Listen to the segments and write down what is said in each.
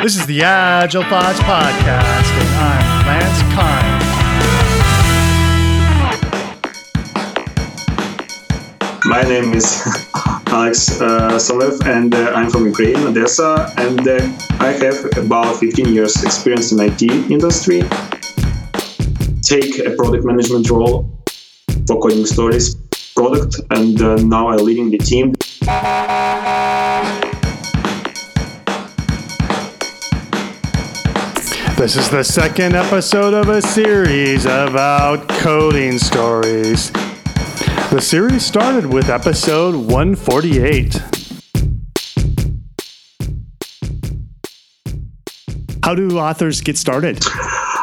This is the Agile Thoughts Podcast, and I'm Lance Kind. My name is Alex uh, Solev, and uh, I'm from Ukraine, Odessa, and uh, I have about 15 years experience in IT industry. Take a product management role for Coding Stories product, and uh, now I'm leading the team. This is the second episode of a series about coding stories. The series started with episode 148. How do authors get started?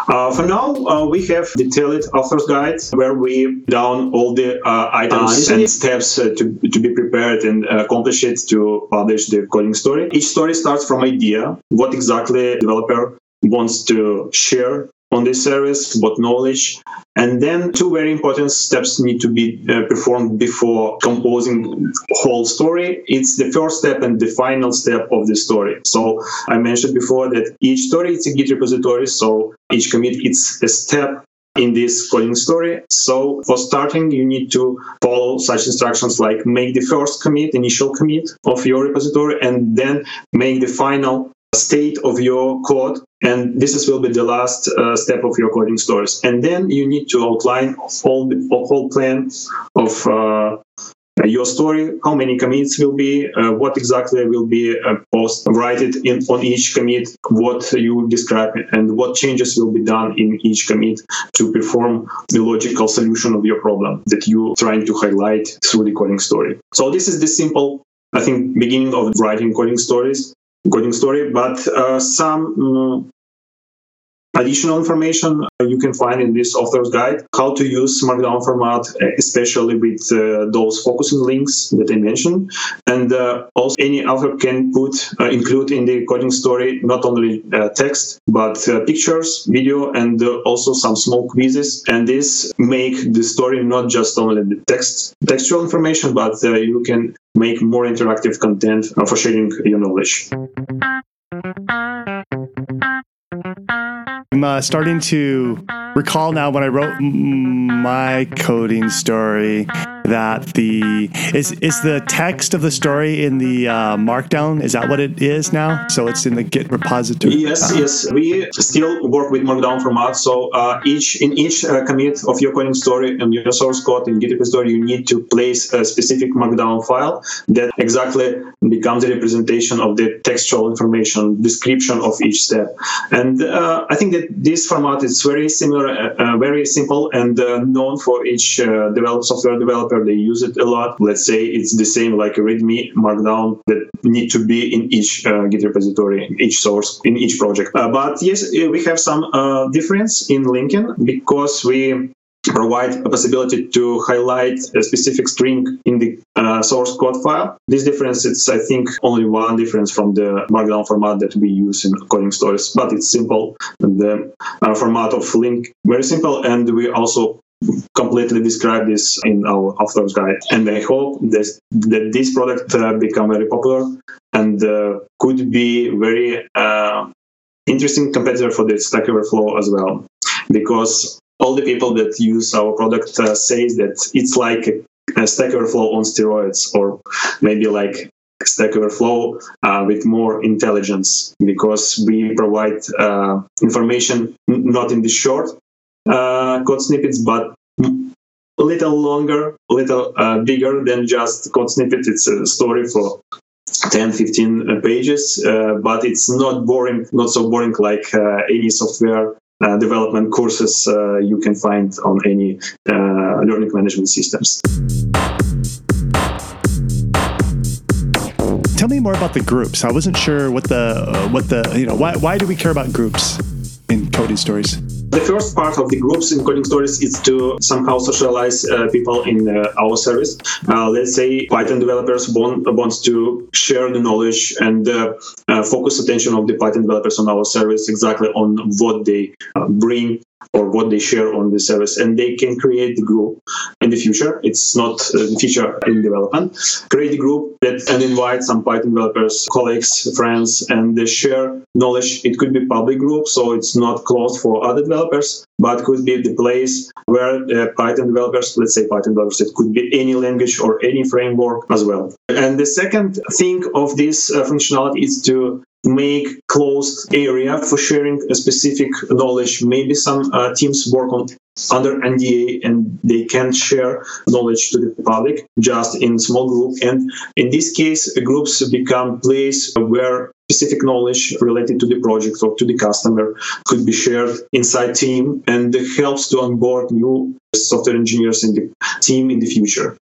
Uh, for now, uh, we have detailed author's guide where we down all the uh, items and steps uh, to, to be prepared and accomplish it to publish the coding story. Each story starts from idea, what exactly developer wants to share on this service, what knowledge. And then two very important steps need to be uh, performed before composing whole story. It's the first step and the final step of the story. So I mentioned before that each story is a Git repository. So each commit it's a step in this coding story. So for starting, you need to follow such instructions like make the first commit, initial commit of your repository, and then make the final state of your code and this is, will be the last uh, step of your coding stories. And then you need to outline all the whole plan of uh, your story how many commits will be uh, what exactly will be uh, post write it in on each commit what you describe and what changes will be done in each commit to perform the logical solution of your problem that you're trying to highlight through the coding story. So this is the simple I think beginning of writing coding stories coding story, but uh, some mm, additional information uh, you can find in this author's guide how to use markdown format especially with uh, those focusing links that i mentioned. And uh, also any author can put uh, include in the coding story not only uh, text but uh, pictures video and also some small quizzes. And this make the story not just only the text textual information but you can make more interactive content for sharing your knowledge I'm uh, starting to recall now when I wrote my coding story that the is is the text of the story in the uh, markdown? Is that what it is now? So it's in the git repository. Yes uh, yes. We still work with markdown format. So uh, each in each uh, commit of your coding story and your source code in git repository you need to place a specific markdown file that exactly becomes a representation of the textual information description of each step. And uh, i think that this format is very similar uh, very simple and known for each develop software developer they use it a lot. Let's say it's the same like a README Markdown that need to be in each uh, Git repository, each source, in each project. Uh, but yes, uh, we have some uh, difference in linking because we provide a possibility to highlight a specific string in the uh, source code file. This difference is, I think, only one difference from the Markdown format that we use in coding stories, but it's simple. The uh, format of link very simple, and we also completely describe this in our author's guide. And I hope this, that this product uh, become very popular and uh, could be very uh, interesting competitor for the Stack Overflow as well, because all the people that use our product uh, say that it's like a, Stack Overflow on steroids, or maybe like Stack Overflow uh, with more intelligence because we provide uh, information not in the short uh, code snippets, but a little longer, a little uh, bigger than just code snippet. It's a story for 10, 15 uh, pages, uh, but it's not boring, not so boring like uh, any software uh, development courses uh, you can find on any learning management systems. Tell me more about the groups. I wasn't sure what the what the you know why why do we care about groups in coding stories? The first part of the groups in coding stories is to somehow socialize uh, people in uh, our service. Uh, let's say Python developers want wants to share the knowledge and uh, uh, focus attention of the Python developers on our service exactly on what they uh, bring or what they share on the service and they can create the group in the future. It's not uh, the feature in development. Create a group that and invite some python developers colleagues friends and they share knowledge. It could be public group so it's not closed for other developers but could be the place where uh, python developers let's say python developers it could be any language or any framework as well. And the second thing of this uh, functionality is to make closed area for sharing a specific knowledge. Maybe some uh, teams work on under NDA and they can share knowledge to the public just in small group. And in this case, groups become place where specific knowledge related to the project or to the customer could be shared inside team and helps to onboard new software engineers in the team in the future.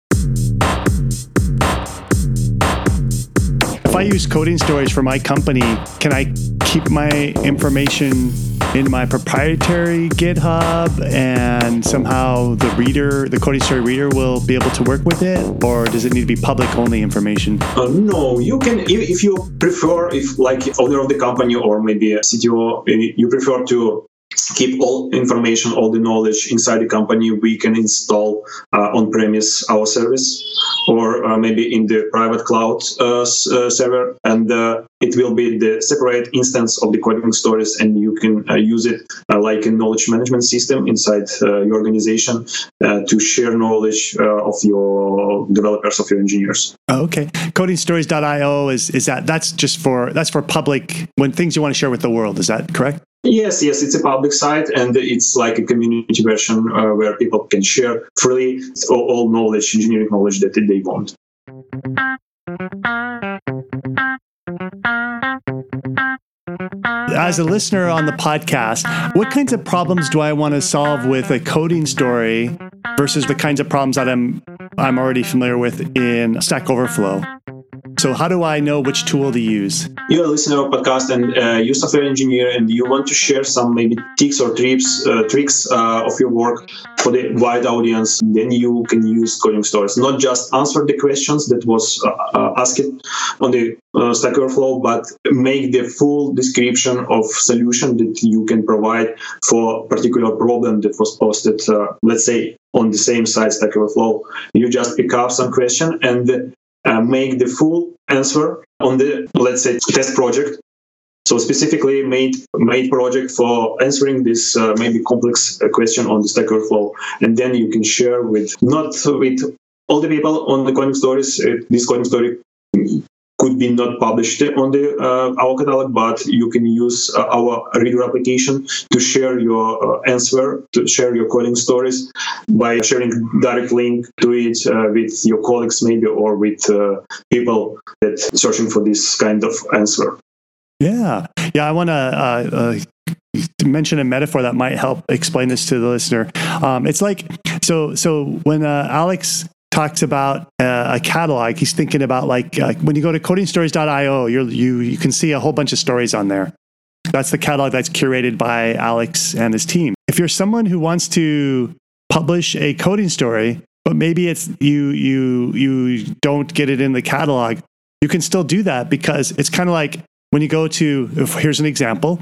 If I use coding stories for my company, can I keep my information in my proprietary GitHub and somehow the reader, the coding story reader, will be able to work with it? Or does it need to be public only information? Uh, no, you can, if, if you prefer, if like owner of the company or maybe a CTO, you prefer to keep all information, all the knowledge inside the company, we can install uh, on premise our service or uh, maybe in the private cloud uh, uh server. And uh, it will be the separate instance of the coding stories, and you can uh, use it like a knowledge management system inside your organization to share knowledge of your developers, of your engineers. Oh, okay. Codingstories.io is, is that, that's just for, that's for public, when things you want to share with the world. Is that correct? Yes, yes, it's a public site and it's like a community version uh, where people can share freely all, all knowledge, engineering knowledge that they want. As a listener on the podcast, what kinds of problems do I want to solve with a coding story versus the kinds of problems that I'm I'm already familiar with in Stack Overflow? So how do I know which tool to use? You're a listener of podcast and uh, you're a software engineer and you want to share some maybe tips or trips, uh, tricks uh, of your work for the wide audience. Then you can use coding stories, not just answer the questions that was uh, uh, asked on the uh, Stack Overflow, but make the full description of solution that you can provide for particular problem that was posted, let's say on the same site Stack Overflow. You just pick up some question and uh, make the full answer on the let's say test project. So specifically made made project for answering this uh, maybe complex uh, question on the stack overflow. And then you can share with not with all the people on the coding stories uh, this coding story could be not published on the uh, our catalog, but you can use uh, our reader application to share your uh, answer, to share your coding stories by sharing direct link to it with your colleagues maybe or with people that searching for this kind of answer. Yeah, yeah. I want to mention a metaphor that might help explain this to the listener. Um, it's like so. So when uh, Alex talks about uh, a catalog. He's thinking about like uh, when you go to codingstories.io, you you you can see a whole bunch of stories on there. That's the catalog that's curated by Alex and his team. If you're someone who wants to publish a coding story, but maybe it's you you you don't get it in the catalog, you can still do that because it's kind of like when you go to here's an example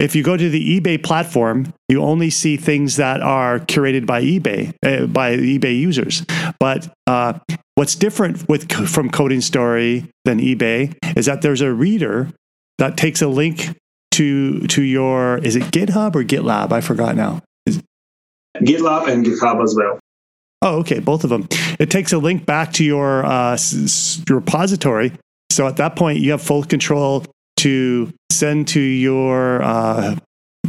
if you go to the eBay platform, you only see things that are curated by eBay, uh, by eBay users. But uh, what's different with from Coding Story than eBay is that there's a reader that takes a link to to your is it GitHub or GitLab? I forgot now. Is, GitLab and GitHub as well. Oh, okay, both of them. It takes a link back to your uh, s- repository. So at that point, you have full control to send to your uh,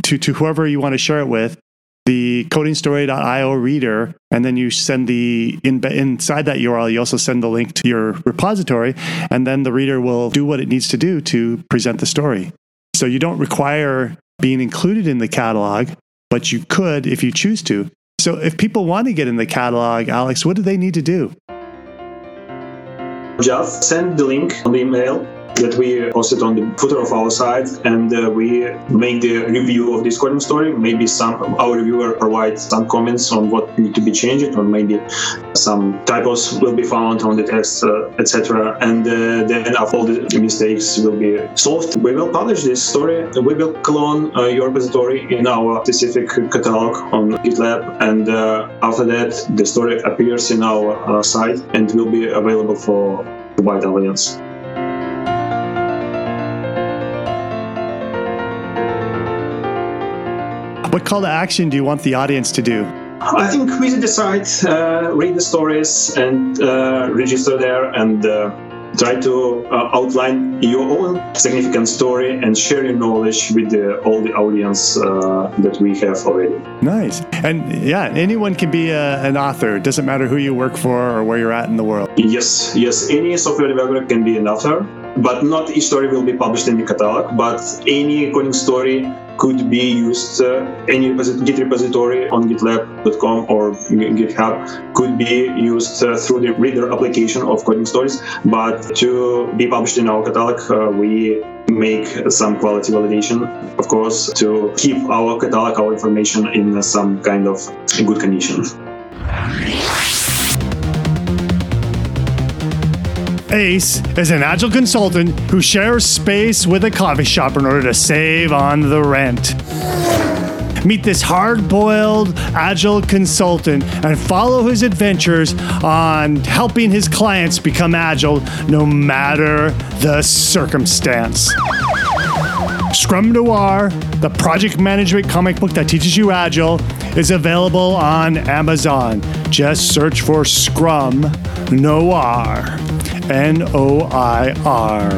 to to whoever you want to share it with the codingstory.io reader and then you send the in, inside that url you also send the link to your repository and then the reader will do what it needs to do to present the story. So you don't require being included in the catalog but you could if you choose to. So if people want to get in the catalog alex what do they need to do? Just send the link on the email that we posted on the footer of our site, and uh, we make the review of this coding story. Maybe some our reviewer provides some comments on what need to be changed, or maybe some typos will be found on the text, uh, etc. And uh, then all the mistakes will be solved, we will publish this story. We will clone uh, your repository in our specific catalog on GitLab, and uh, after that, the story appears in our uh, site and will be available for the wide audience. What call to action do you want the audience to do? I think visit the site, uh, read the stories, and uh, register there, and uh, try to uh, outline your own significant story and share your knowledge with the, all the audience uh, that we have already. Nice. And yeah, anyone can be a, an author. It doesn't matter who you work for or where you're at in the world. Yes, yes. Any software developer can be an author, but not each story will be published in the catalog. But any coding story could be used uh, any Git repository on gitlab.com or GitHub could be used uh, through the reader application of coding stories. But to be published in our catalog, uh, we make some quality validation, of course, to keep our catalog, our information in some kind of good condition. Ace is an agile consultant who shares space with a coffee shop in order to save on the rent. Meet this hard boiled agile consultant and follow his adventures on helping his clients become agile no matter the circumstance. Scrum Noir, the project management comic book that teaches you Agile, is available on Amazon. Just search for Scrum Noir. N O I R.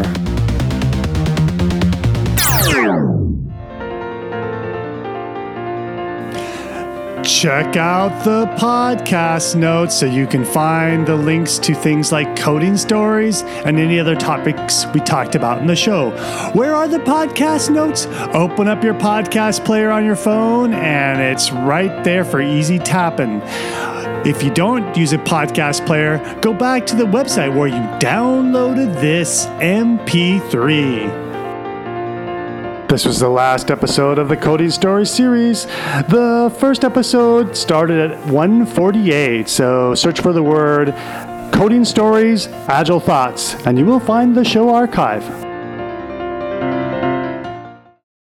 Check out the podcast notes so you can find the links to things like coding stories and any other topics we talked about in the show. Where are the podcast notes? Open up your podcast player on your phone and it's right there for easy tapping. If you don't use a podcast player, go back to the website where you downloaded this MP3. This was the last episode of the Coding Stories series. The first episode started at 148, so search for the word Coding Stories Agile Thoughts, and you will find the show archive.